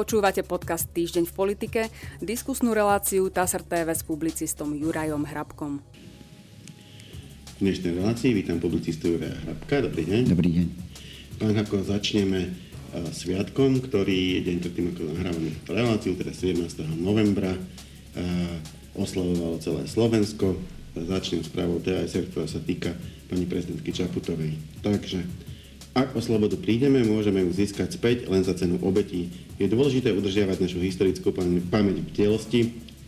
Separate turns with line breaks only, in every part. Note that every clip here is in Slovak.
Počúvate podcast Týždeň v politike, diskusnú reláciu TASR TV s publicistom Jurajom Hrabkom.
V dnešnej relácii vítam publicistu Juraja Hrabka. Dobrý deň.
Dobrý deň.
Pán Hrabko, začneme uh, sviatkom, ktorý deň predtým, ako nahrávame reláciu, teda 17. novembra, uh, oslavovalo celé Slovensko. Začnem správou TASR, ktorá sa týka pani prezidentky Čaputovej. Takže ak o slobodu prídeme, môžeme ju získať späť len za cenu obetí. Je dôležité udržiavať našu historickú pamäť v tielosti,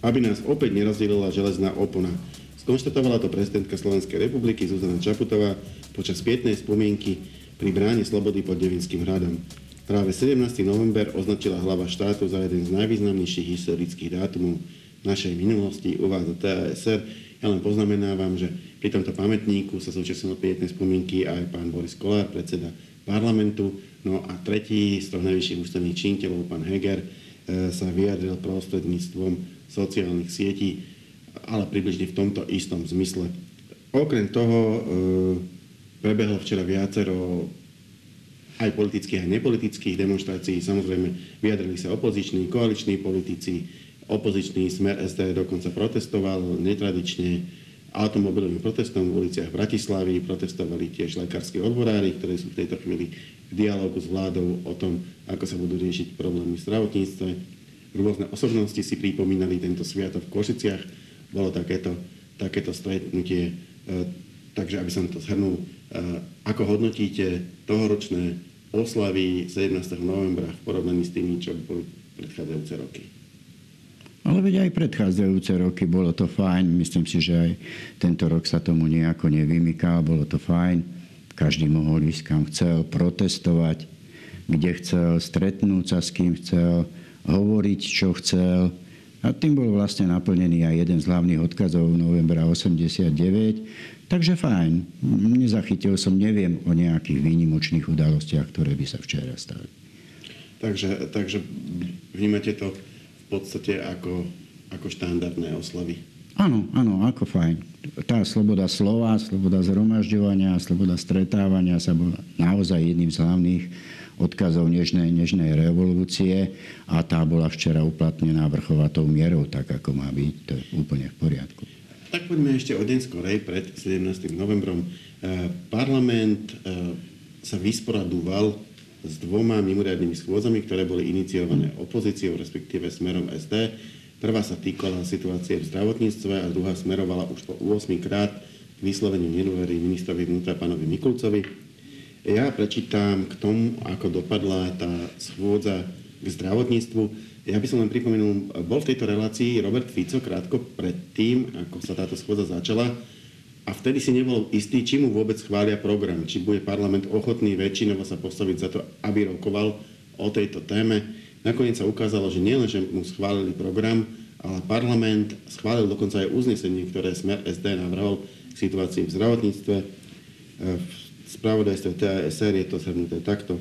aby nás opäť nerozdelila železná opona. Skonštatovala to prezidentka Slovenskej republiky Zuzana Čaputová počas pietnej spomienky pri bráne slobody pod Devinským hradom. Práve 17. november označila hlava štátu za jeden z najvýznamnejších historických dátumov našej minulosti, uvádza TASR. Ja len poznamenávam, že pri tomto pamätníku sa zúčastnil pietnej spomienky aj pán Boris Kolár, predseda parlamentu. No a tretí z toho najvyšších ústavných činiteľov, pán Heger, e, sa vyjadril prostredníctvom sociálnych sietí, ale približne v tomto istom zmysle. Okrem toho e, prebehlo včera viacero aj politických, aj nepolitických demonstrácií. Samozrejme, vyjadrili sa opoziční, koaliční politici, opozičný smer SD dokonca protestoval netradične automobilovým protestom v uliciach Bratislavy, protestovali tiež lekárske odborári, ktorí sú v tejto chvíli v dialogu s vládou o tom, ako sa budú riešiť problémy v zdravotníctve. Rôzne osobnosti si pripomínali tento sviatok v Košiciach. Bolo takéto, takéto stretnutie. E, takže aby som to zhrnul, e, ako hodnotíte tohoročné oslavy 17. novembra v porovnaní s tými, čo boli predchádzajúce roky?
Ale veď aj predchádzajúce roky bolo to fajn. Myslím si, že aj tento rok sa tomu nejako nevymykal. Bolo to fajn. Každý mohol ísť kam chcel, protestovať, kde chcel, stretnúť sa s kým chcel, hovoriť, čo chcel. A tým bol vlastne naplnený aj jeden z hlavných odkazov novembra 89. Takže fajn. Nezachytil som, neviem o nejakých výnimočných udalostiach, ktoré by sa včera stali.
Takže, takže vnímate to podstate ako, ako štandardné oslavy.
Áno, áno, ako fajn. Tá sloboda slova, sloboda zhromažďovania, sloboda stretávania sa bola naozaj jedným z hlavných odkazov nežnej, nežnej revolúcie a tá bola včera uplatnená vrchovatou mierou, tak ako má byť. To je úplne v poriadku.
Tak poďme ešte o deň skorej, pred 17. novembrom. E, parlament e, sa vysporadúval s dvoma mimoriadnými schôdzami, ktoré boli iniciované opozíciou, respektíve smerom SD. Prvá sa týkala situácie v zdravotníctve a druhá smerovala už po 8 krát k vysloveniu nedôvery ministrovi vnútra pánovi Mikulcovi. Ja prečítam k tomu, ako dopadla tá schôdza k zdravotníctvu. Ja by som len pripomenul, bol v tejto relácii Robert Fico krátko pred tým, ako sa táto schôdza začala a vtedy si nebol istý, či mu vôbec chvália program, či bude parlament ochotný väčšinovo sa postaviť za to, aby rokoval o tejto téme. Nakoniec sa ukázalo, že nielen, že mu schválili program, ale parlament schválil dokonca aj uznesenie, ktoré Smer SD navrhol k situácii v zdravotníctve. V spravodajstve TASR je to zhrnuté takto.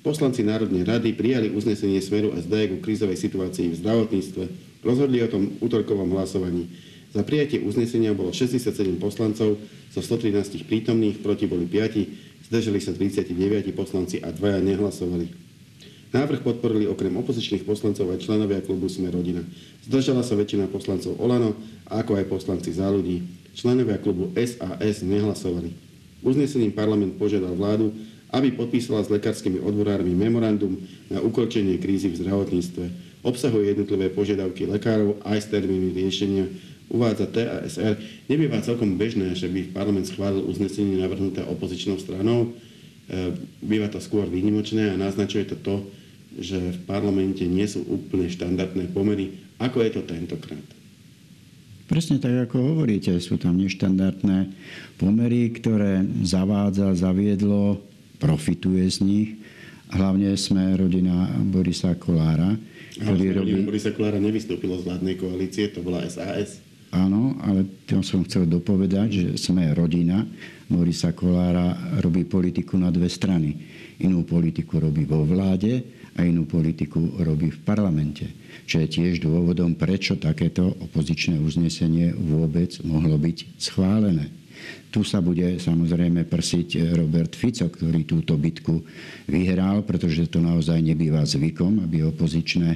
Poslanci Národnej rady prijali uznesenie Smeru SD ku krízovej situácii v zdravotníctve. Rozhodli o tom útorkovom hlasovaní. Za prijatie uznesenia bolo 67 poslancov, zo 113 prítomných, proti boli 5, zdržali sa 39 poslanci a dvaja nehlasovali. Návrh podporili okrem opozičných poslancov aj členovia klubu Sme rodina. Zdržala sa väčšina poslancov Olano, ako aj poslanci za ľudí. Členovia klubu SAS nehlasovali. Uznesením parlament požiadal vládu, aby podpísala s lekárskymi odborármi memorandum na ukončenie krízy v zdravotníctve. Obsahuje jednotlivé požiadavky lekárov aj s termíny riešenia uvádza TASR, nebýva celkom bežné, že by parlament schválil uznesenie navrhnuté opozičnou stranou. E, býva to skôr výnimočné a naznačuje to to, že v parlamente nie sú úplne štandardné pomery. Ako je to tentokrát?
Presne tak, ako hovoríte, sú tam neštandardné pomery, ktoré zavádza, zaviedlo, profituje z nich. Hlavne sme rodina Borisa Kolára,
ktorý robí... Borisa Kolára nevystúpilo z vládnej koalície, to bola SAS.
Áno, ale to som chcel dopovedať, že sme rodina. Morisa Kolára robí politiku na dve strany. Inú politiku robí vo vláde a inú politiku robí v parlamente. Čo je tiež dôvodom, prečo takéto opozičné uznesenie vôbec mohlo byť schválené. Tu sa bude samozrejme prsiť Robert Fico, ktorý túto bitku vyhral, pretože to naozaj nebýva zvykom, aby opozičné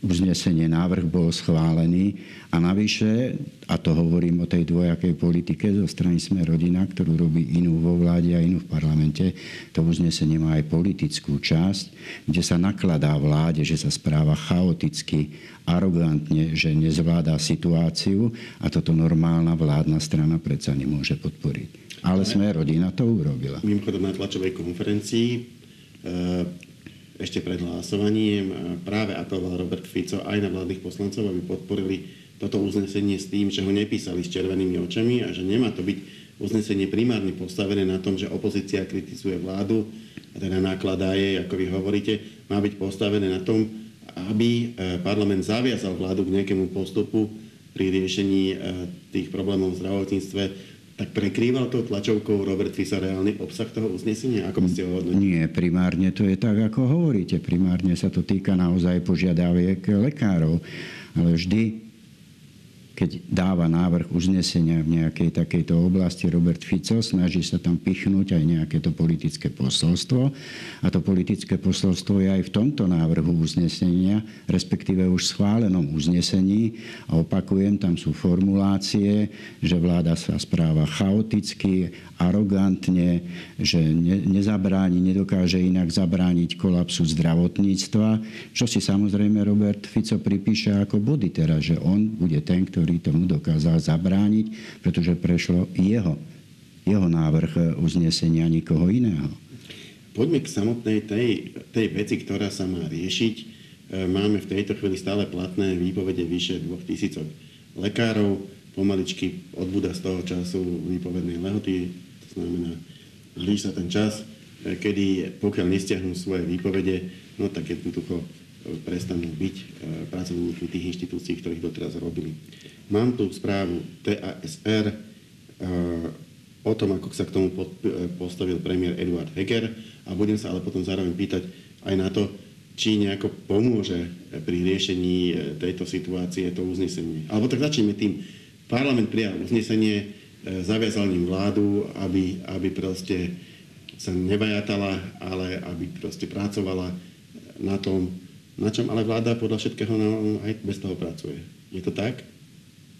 uznesenie, návrh bol schválený a navyše, a to hovorím o tej dvojakej politike zo strany Sme rodina, ktorú robí inú vo vláde a inú v parlamente, to uznesenie má aj politickú časť, kde sa nakladá vláde, že sa správa chaoticky, arogantne, že nezvláda situáciu a toto normálna vládna strana predsa nemôže podporiť. Ale Sme rodina to urobila.
Mimochodom na tlačovej konferencii e, ešte pred hlasovaním práve apeloval Robert Fico aj na vládnych poslancov, aby podporili toto uznesenie s tým, že ho nepísali s červenými očami a že nemá to byť uznesenie primárne postavené na tom, že opozícia kritizuje vládu a teda nakladá jej, ako vy hovoríte, má byť postavené na tom, aby e, parlament zaviazal vládu k nejakému postupu pri riešení e, tých problémov v zdravotníctve tak prekrýval to tlačovkou Robert Fico reálny obsah toho uznesenia? Ako by ste ho hodnotili?
Nie, primárne to je tak, ako hovoríte. Primárne sa to týka naozaj požiadaviek lekárov. Ale vždy keď dáva návrh uznesenia v nejakej takejto oblasti Robert Fico, snaží sa tam pichnúť aj nejaké to politické posolstvo. A to politické posolstvo je aj v tomto návrhu uznesenia, respektíve už schválenom uznesení. A opakujem, tam sú formulácie, že vláda sa správa chaoticky, arogantne, že ne, nezabráni, nedokáže inak zabrániť kolapsu zdravotníctva, čo si samozrejme Robert Fico pripíše ako body teraz, že on bude ten, ktorý tomu dokázal zabrániť, pretože prešlo jeho, jeho návrh uznesenia nikoho iného.
Poďme k samotnej tej, tej veci, ktorá sa má riešiť. E, máme v tejto chvíli stále platné výpovede vyše 2000 lekárov. Pomaličky odbuda z toho času výpovednej lehoty to znamená, blíž sa ten čas, e, kedy pokiaľ nestiahnu svoje výpovede, no tak jednoducho prestanú byť e, pracovníkmi tých inštitúcií, ktorých doteraz robili. Mám tu správu TASR o tom, ako sa k tomu postavil premiér Eduard Heger a budem sa ale potom zároveň pýtať aj na to, či nejako pomôže pri riešení tejto situácie to uznesenie. Alebo tak začneme tým. Parlament prijal uznesenie, E, zaviazal ním vládu, aby, aby proste sa nevajatala, ale aby proste pracovala na tom, na čom ale vláda podľa všetkého aj bez toho pracuje. Je to tak?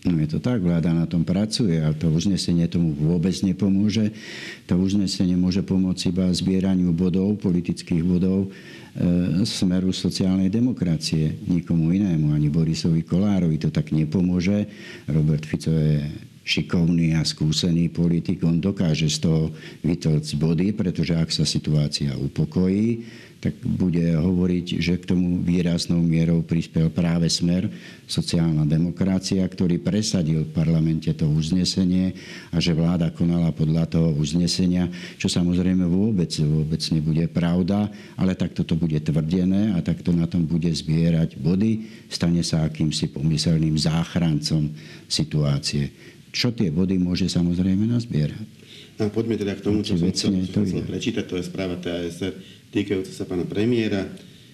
No je to tak, vláda na tom pracuje a to uznesenie tomu vôbec nepomôže. To uznesenie môže pomôcť iba zbieraniu bodov, politických bodov e, smeru sociálnej demokracie. Nikomu inému, ani Borisovi Kolárovi to tak nepomôže. Robert Fico je šikovný a skúsený politik, on dokáže z toho vytlcť body, pretože ak sa situácia upokojí, tak bude hovoriť, že k tomu výraznou mierou prispel práve smer sociálna demokracia, ktorý presadil v parlamente to uznesenie a že vláda konala podľa toho uznesenia, čo samozrejme vôbec, vôbec nebude pravda, ale takto to bude tvrdené a takto na tom bude zbierať body, stane sa akýmsi pomyselným záchrancom situácie čo tie body môže samozrejme nazbierať.
A poďme teda k tomu, čo som chcel, chcel prečítať, to je správa TASR týkajúca sa pána premiéra.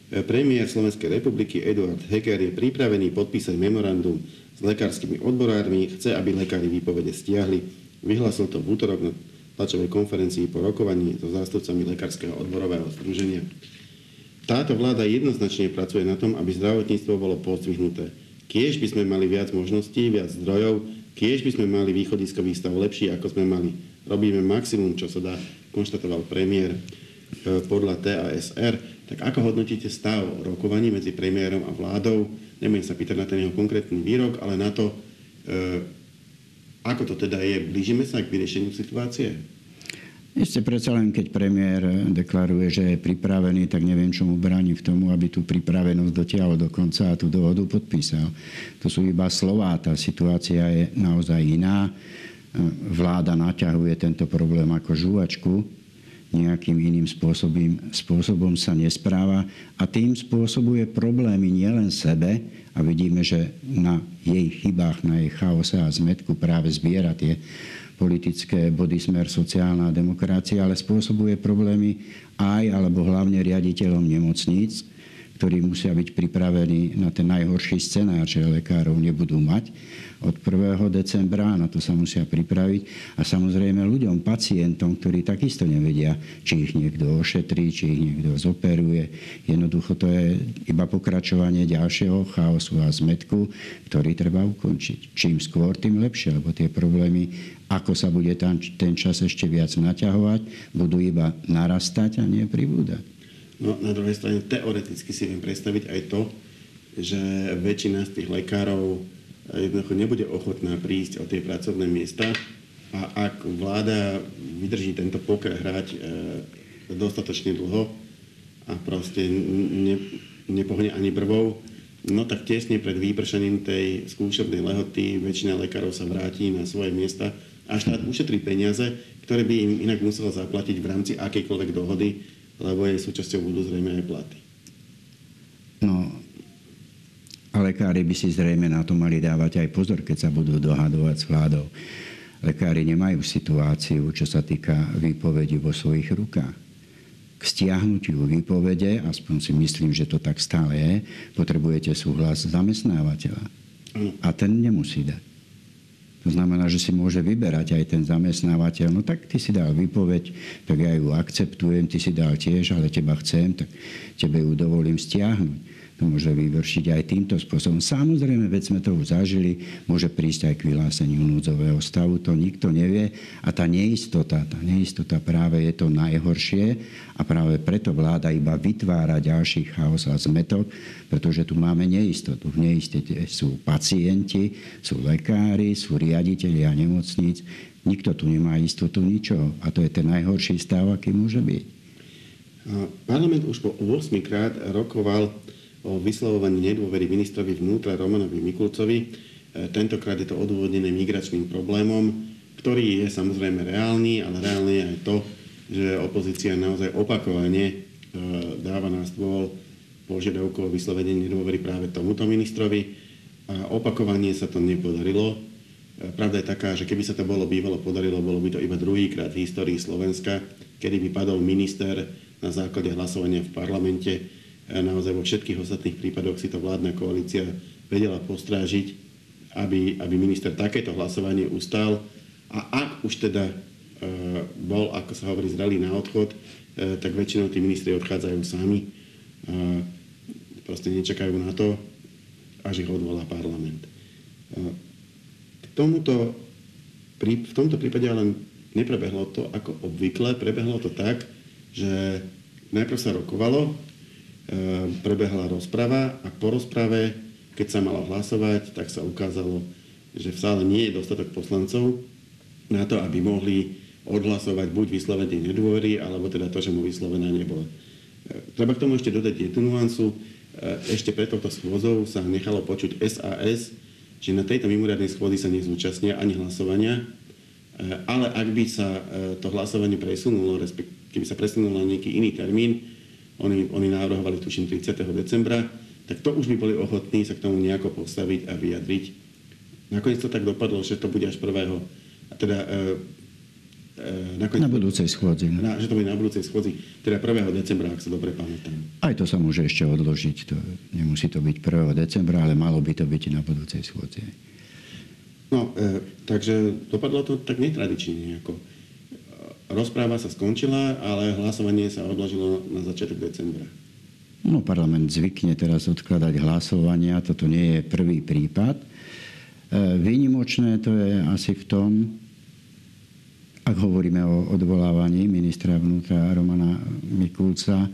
E, premiér Slovenskej republiky Eduard Heger je pripravený podpísať memorandum s lekárskymi odborármi, chce, aby lekári výpovede stiahli. Vyhlásil to v útorok na tlačovej konferencii po rokovaní so zástupcami Lekárskeho odborového združenia. Táto vláda jednoznačne pracuje na tom, aby zdravotníctvo bolo pozdvihnuté. Kiež by sme mali viac možností, viac zdrojov, Kiež by sme mali východiskový stav lepší, ako sme mali. Robíme maximum, čo sa dá, konštatoval premiér e, podľa TASR. Tak ako hodnotíte stav rokovaní medzi premiérom a vládou? Nebudem sa pýtať na ten jeho konkrétny výrok, ale na to, e, ako to teda je. Blížime sa k vyriešeniu situácie?
Ešte predsa len, keď premiér deklaruje, že je pripravený, tak neviem, čo mu bráni v tomu, aby tú pripravenosť dotiahol do konca a tú dohodu podpísal. To sú iba slová, tá situácia je naozaj iná. Vláda naťahuje tento problém ako žuvačku, nejakým iným spôsobom, spôsobom sa nespráva a tým spôsobuje problémy nielen sebe a vidíme, že na jej chybách, na jej chaose a zmetku práve zbiera tie politické body smer sociálna demokracia, ale spôsobuje problémy aj alebo hlavne riaditeľom nemocníc, ktorí musia byť pripravení na ten najhorší scenár, že lekárov nebudú mať od 1. decembra, na to sa musia pripraviť. A samozrejme ľuďom, pacientom, ktorí takisto nevedia, či ich niekto ošetrí, či ich niekto zoperuje. Jednoducho to je iba pokračovanie ďalšieho chaosu a zmetku, ktorý treba ukončiť. Čím skôr, tým lepšie, lebo tie problémy, ako sa bude tam ten čas ešte viac naťahovať, budú iba narastať a nie pribúdať.
No, na druhej strane teoreticky si viem predstaviť aj to, že väčšina z tých lekárov jednoducho nebude ochotná prísť o tie pracovné miesta a ak vláda vydrží tento poker hrať e, dostatočne dlho a proste ne, nepohne ani brvou, no tak tesne pred vypršaním tej skúšobnej lehoty väčšina lekárov sa vráti na svoje miesta a štát ušetrí peniaze, ktoré by im inak muselo zaplatiť v rámci akejkoľvek dohody lebo jej súčasťou budú zrejme aj platy.
No, a lekári by si zrejme na to mali dávať aj pozor, keď sa budú dohadovať s vládou. Lekári nemajú situáciu, čo sa týka výpovedi vo svojich rukách. K stiahnutiu výpovede, aspoň si myslím, že to tak stále je, potrebujete súhlas zamestnávateľa. A ten nemusí dať. To znamená, že si môže vyberať aj ten zamestnávateľ. No tak ty si dal výpoveď, tak ja ju akceptujem, ty si dal tiež, ale teba chcem, tak tebe ju dovolím stiahnuť to môže vyvršiť aj týmto spôsobom. Samozrejme, veď sme to už zažili, môže prísť aj k vyhláseniu núdzového stavu, to nikto nevie. A tá neistota, tá neistota práve je to najhoršie a práve preto vláda iba vytvára ďalší chaos a zmetok, pretože tu máme neistotu. V neistote sú pacienti, sú lekári, sú riaditeľia nemocníc. Nikto tu nemá istotu ničoho. A to je ten najhorší stav, aký môže byť.
Parlament už po 8 krát rokoval o vyslovovaní nedôvery ministrovi vnútra Romanovi Mikulcovi. E, tentokrát je to odôvodnené migračným problémom, ktorý je samozrejme reálny, ale reálne je aj to, že opozícia naozaj opakovane e, dáva na stôl požiadavku o vyslovenie nedôvery práve tomuto ministrovi. A opakovanie sa to nepodarilo. E, pravda je taká, že keby sa to bolo bývalo podarilo, bolo by to iba druhýkrát v histórii Slovenska, kedy by padol minister na základe hlasovania v parlamente naozaj vo všetkých ostatných prípadoch si to vládna koalícia vedela postrážiť, aby, aby minister takéto hlasovanie ustal. A ak už teda e, bol, ako sa hovorí, zrelý na odchod, e, tak väčšinou tí ministri odchádzajú sami. E, proste nečakajú na to, až ich odvolá parlament. K tomuto, v tomto prípade ale neprebehlo to ako obvykle, prebehlo to tak, že najprv sa rokovalo, prebehla rozprava a po rozprave, keď sa malo hlasovať, tak sa ukázalo, že v sále nie je dostatok poslancov na to, aby mohli odhlasovať buď vyslovenie nedôvery, alebo teda to, že mu vyslovená nebola. Ehm, treba k tomu ešte dodať jednu nuancu. Ehm, ešte pred touto schôzou sa nechalo počuť SAS, že na tejto mimoriadnej schôdzi sa nezúčastnia ani hlasovania, ale ak by sa to hlasovanie presunulo, respektíve sa presunulo na nejaký iný termín, oni, oni návrhovali tuším 30. decembra, tak to už by boli ochotní sa k tomu nejako postaviť a vyjadriť. Nakoniec to tak dopadlo, že to bude až prvého, a teda e,
e, nakoniec, na budúcej schôdzi.
No. Na, že to bude na budúcej schôdzi, teda 1. decembra, ak sa dobre pamätám.
Aj to sa môže ešte odložiť. To, nemusí to byť 1. decembra, ale malo by to byť na budúcej schôdzi.
No, e, takže dopadlo to tak netradične nejako. Rozpráva sa skončila, ale hlasovanie sa odložilo na začiatok decembra.
No, parlament zvykne teraz odkladať hlasovania, toto nie je prvý prípad. E, výnimočné to je asi v tom, ak hovoríme o odvolávaní ministra vnútra Romana Mikulca,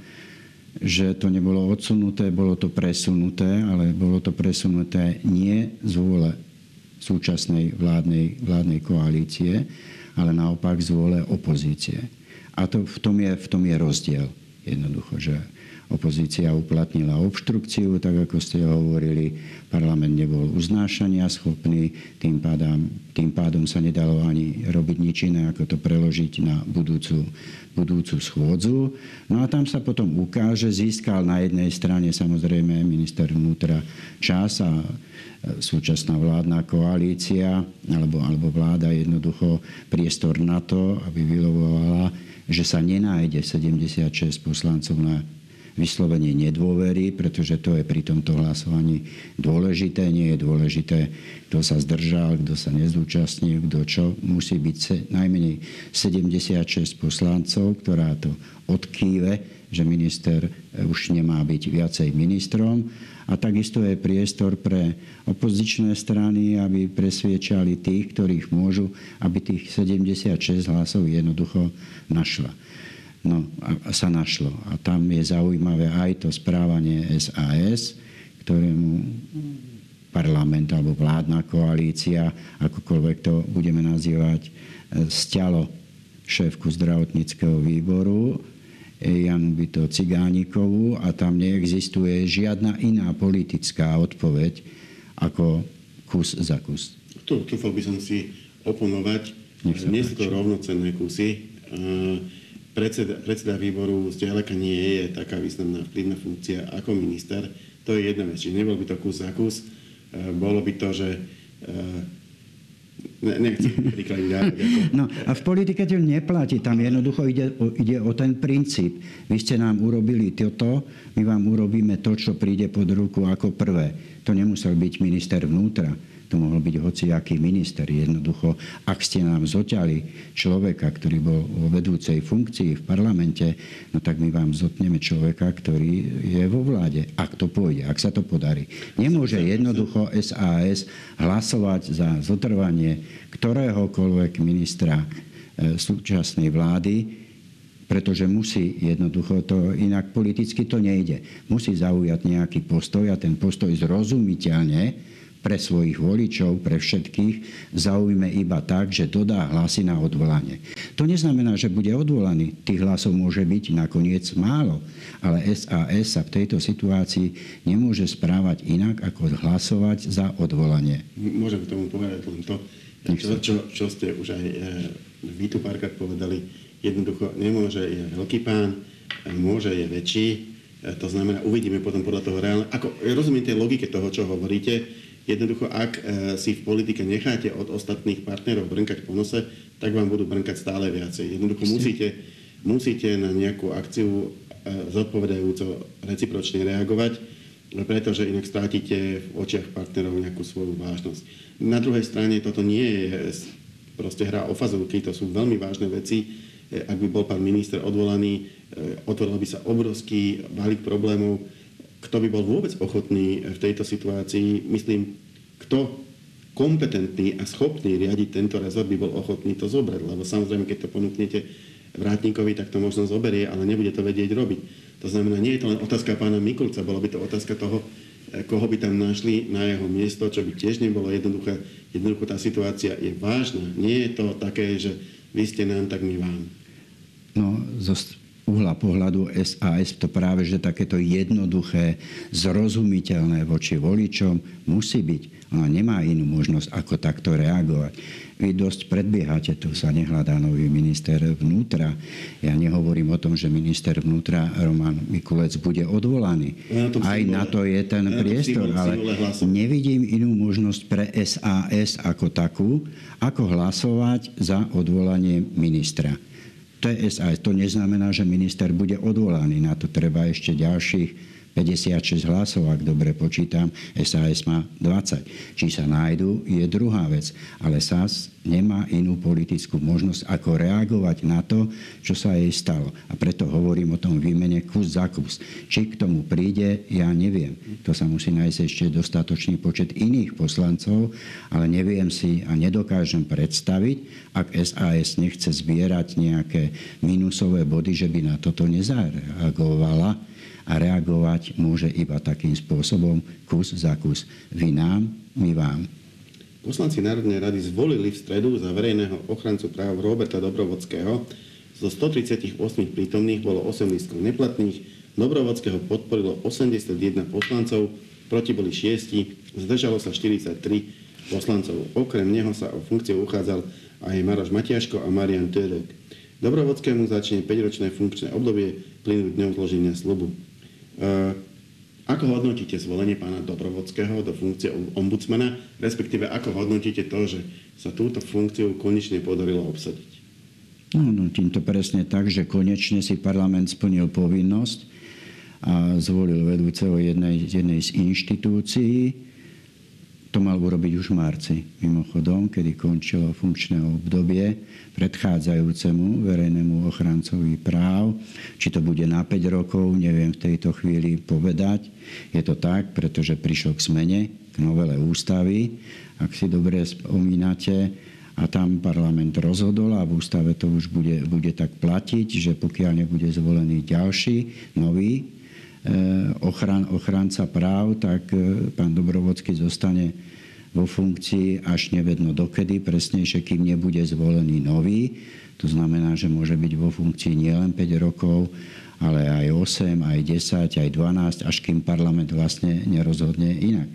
že to nebolo odsunuté, bolo to presunuté, ale bolo to presunuté nie z vôle súčasnej vládnej, vládnej koalície, ale naopak z vôle opozície. A to, v, tom je, v tom je rozdiel jednoducho, že opozícia uplatnila obštrukciu, tak ako ste hovorili, parlament nebol uznášania schopný, tým pádom, tým pádom sa nedalo ani robiť nič iné, ako to preložiť na budúcu, budúcu schôdzu. No a tam sa potom ukáže, získal na jednej strane samozrejme minister vnútra čas a súčasná vládna koalícia alebo, alebo vláda jednoducho priestor na to, aby vylovovala, že sa nenájde 76 poslancov na vyslovenie nedôvery, pretože to je pri tomto hlasovaní dôležité. Nie je dôležité, kto sa zdržal, kto sa nezúčastnil, kto čo. Musí byť najmenej 76 poslancov, ktorá to odkýve, že minister už nemá byť viacej ministrom. A takisto je priestor pre opozičné strany, aby presviečali tých, ktorých môžu, aby tých 76 hlasov jednoducho našla. No a sa našlo. A tam je zaujímavé aj to správanie SAS, ktorému parlament alebo vládna koalícia, akokoľvek to budeme nazývať, stialo šéfku zdravotníckého výboru Janu Byto Cigánikovu a tam neexistuje žiadna iná politická odpoveď ako kus za kus.
Tu, by som si oponovať. Nie sú to rovnocenné kusy predseda, predseda výboru zďaleka nie je taká významná vplyvná funkcia ako minister. To je jedna vec. Čiže nebol by to kus za kus. E, bolo by to, že e, ne, nechcem dávať. Ako...
No a v politike to neplatí. Tam jednoducho ide o, ide o ten princíp. Vy ste nám urobili toto, my vám urobíme to, čo príde pod ruku ako prvé. To nemusel byť minister vnútra to mohol byť hociaký minister. Jednoducho, ak ste nám zoťali človeka, ktorý bol vo vedúcej funkcii v parlamente, no tak my vám zotneme človeka, ktorý je vo vláde. Ak to pôjde, ak sa to podarí. Nemôže jednoducho SAS hlasovať za zotrvanie ktoréhokoľvek ministra e, súčasnej vlády, pretože musí jednoducho to, inak politicky to nejde. Musí zaujať nejaký postoj a ten postoj zrozumiteľne pre svojich voličov, pre všetkých, zaujme iba tak, že dodá hlasy na odvolanie. To neznamená, že bude odvolaný. Tých hlasov môže byť nakoniec málo, ale SAS sa v tejto situácii nemôže správať inak, ako hlasovať za odvolanie.
Môžem k tomu povedať len to, čo, čo, čo ste už aj e, vy tu párkrát povedali. Jednoducho nemôže, je veľký pán, môže, je väčší, e, to znamená, uvidíme potom podľa toho reálne. Ako, rozumiem tej logike toho, čo hovoríte, Jednoducho, ak e, si v politike necháte od ostatných partnerov brnkať po nose, tak vám budú brnkať stále viacej. Jednoducho musíte, musíte na nejakú akciu e, zodpovedajúco recipročne reagovať, pretože inak strátite v očiach partnerov nejakú svoju vážnosť. Na druhej strane toto nie je proste hra o fazovky, to sú veľmi vážne veci. E, ak by bol pán minister odvolaný, otvoril by sa obrovský balík problémov, kto by bol vôbec ochotný v tejto situácii, myslím, kto kompetentný a schopný riadiť tento rezort by bol ochotný to zobrať. Lebo samozrejme, keď to ponúknete vrátnikovi, tak to možno zoberie, ale nebude to vedieť robiť. To znamená, nie je to len otázka pána Mikulca, bola by to otázka toho, koho by tam našli na jeho miesto, čo by tiež nebolo jednoduché. Jednoducho tá situácia je vážna. Nie je to také, že vy ste nám, tak my vám.
No, zo uhla pohľadu SAS to práve, že takéto jednoduché, zrozumiteľné voči voličom musí byť. Ona nemá inú možnosť, ako takto reagovať. Vy dosť predbiehate, tu sa nehľadá nový minister vnútra. Ja nehovorím o tom, že minister vnútra Roman Mikulec bude odvolaný. Aj na to je ten priestor, ale nevidím inú možnosť pre SAS ako takú, ako hlasovať za odvolanie ministra. TSA. To neznamená, že minister bude odvolaný. Na to treba ešte ďalších 56 hlasov, ak dobre počítam, SAS má 20. Či sa nájdu, je druhá vec. Ale SAS nemá inú politickú možnosť, ako reagovať na to, čo sa jej stalo. A preto hovorím o tom výmene kus za kus. Či k tomu príde, ja neviem. To sa musí nájsť ešte dostatočný počet iných poslancov, ale neviem si a nedokážem predstaviť, ak SAS nechce zbierať nejaké minusové body, že by na toto nezareagovala a reagovať môže iba takým spôsobom, kus za kus. Vy nám, my vám.
Poslanci Národnej rady zvolili v stredu za verejného ochrancu práv Roberta Dobrovodského. Zo 138 prítomných bolo 8 lístkov neplatných, Dobrovodského podporilo 81 poslancov, proti boli 6, zdržalo sa 43 poslancov. Okrem neho sa o funkciu uchádzal aj Maroš Matiaško a Marian Törek. Dobrovodskému začne 5-ročné funkčné obdobie plynúť dňom zloženia slubu. Eh, ako hodnotíte zvolenie pána Dobrovodského do funkcie ombudsmana, respektíve ako hodnotíte to, že sa túto funkciu konečne podarilo obsadiť?
No, no, týmto presne tak, že konečne si parlament splnil povinnosť a zvolil vedúceho jednej, jednej z inštitúcií. To mal urobiť už v marci, mimochodom, kedy končilo funkčné obdobie predchádzajúcemu verejnému ochrancovi práv. Či to bude na 5 rokov, neviem v tejto chvíli povedať. Je to tak, pretože prišlo k zmene, k novele ústavy. Ak si dobre spomínate, a tam parlament rozhodol a v ústave to už bude, bude tak platiť, že pokiaľ nebude zvolený ďalší, nový ochran, ochranca práv, tak e, pán Dobrovodský zostane vo funkcii až nevedno dokedy, presnejšie, kým nebude zvolený nový. To znamená, že môže byť vo funkcii nielen 5 rokov, ale aj 8, aj 10, aj 12, až kým parlament vlastne nerozhodne inak.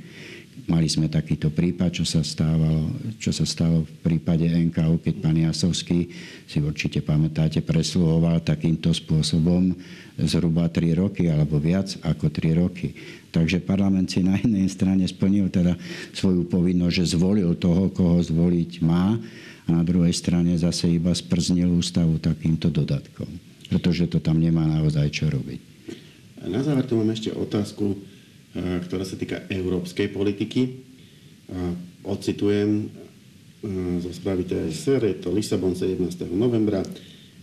Mali sme takýto prípad, čo sa, stávalo, čo sa stalo v prípade NKU, keď pán Jasovský, si určite pamätáte, presluhoval takýmto spôsobom zhruba 3 roky alebo viac ako 3 roky. Takže parlament si na jednej strane splnil teda svoju povinnosť, že zvolil toho, koho zvoliť má a na druhej strane zase iba sprznil ústavu takýmto dodatkom. Pretože to tam nemá naozaj čo robiť.
Na záver tu mám ešte otázku ktorá sa týka európskej politiky. Ocitujem zo správy TSR, je to Lisabon 17. novembra.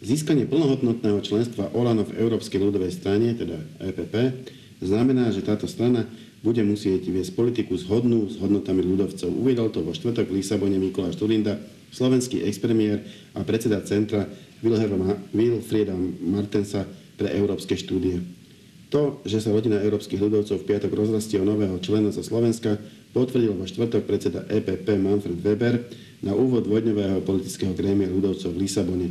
Získanie plnohodnotného členstva Olano v Európskej ľudovej strane, teda EPP, znamená, že táto strana bude musieť viesť politiku zhodnú s hodnotami ľudovcov. Uvedol to vo štvrtok v Lisabone Mikuláš Turinda, slovenský expremiér a predseda centra Wilfrieda Martensa pre európske štúdie. To, že sa rodina európskych ľudovcov v piatok rozrastie o nového člena zo Slovenska, potvrdil vo štvrtok predseda EPP Manfred Weber na úvod dvojdňového politického grémia ľudovcov v Lisabone.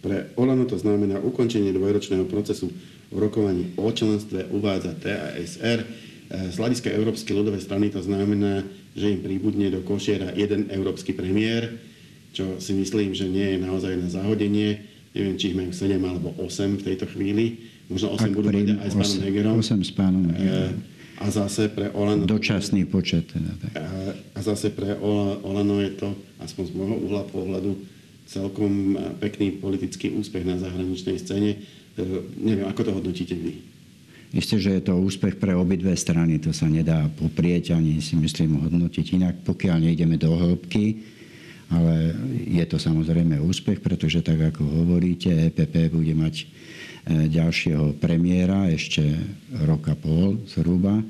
Pre Olano to znamená ukončenie dvojročného procesu v rokovaní o členstve uvádza TASR. Z hľadiska Európskej ľudovej strany to znamená, že im príbudne do košiera jeden európsky premiér, čo si myslím, že nie je naozaj na zahodenie. Neviem, či ich majú 7 alebo 8 v tejto chvíli možno 8 budú mať aj s pánom Hegerom.
8 s pánom e, Hegerom.
A zase pre Olano...
Dočasný počet. Teda, tak.
A zase pre Olano je to, aspoň z môjho uhla pohľadu, celkom pekný politický úspech na zahraničnej scéne. Neviem, ako to hodnotíte vy?
Isté, že je to úspech pre obidve strany, to sa nedá poprieť ani si myslím hodnotiť inak, pokiaľ nejdeme do hĺbky, ale je to samozrejme úspech, pretože tak ako hovoríte, EPP bude mať E, ďalšieho premiéra, ešte roka pol zhruba.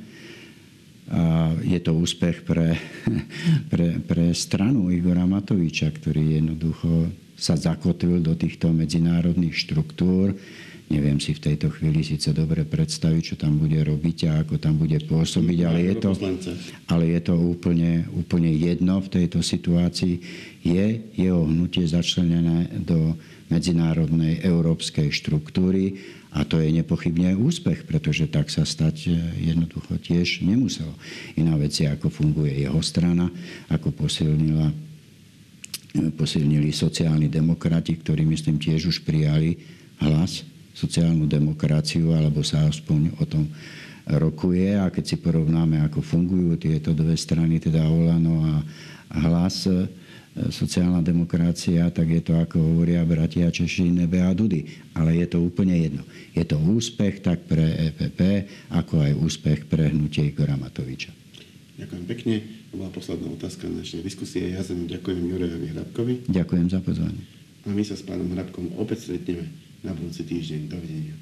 A je to úspech pre, pre, pre stranu Igora Matoviča, ktorý jednoducho sa zakotvil do týchto medzinárodných štruktúr. Neviem si v tejto chvíli síce dobre predstaviť, čo tam bude robiť a ako tam bude pôsobiť, ale je to, ale je to úplne, úplne jedno v tejto situácii. Je jeho hnutie začlenené do medzinárodnej európskej štruktúry a to je nepochybne úspech, pretože tak sa stať e, jednoducho tiež nemuselo. Iná vec je, ako funguje jeho strana, ako posilnila e, posilnili sociálni demokrati, ktorí myslím tiež už prijali hlas, sociálnu demokraciu, alebo sa aspoň o tom rokuje. A keď si porovnáme, ako fungujú tieto dve strany, teda Olano a hlas, sociálna demokracia, tak je to, ako hovoria bratia Češi, nebe a dudy. Ale je to úplne jedno. Je to úspech tak pre EPP, ako aj úspech pre hnutie Igora Matoviča.
Ďakujem pekne. To bola posledná otázka na dnešnej diskusie. Ja zem ďakujem Jurajovi Hrabkovi.
Ďakujem za pozvanie.
A my sa s pánom Hrabkom opäť stretneme na budúci týždeň. Dovidenia.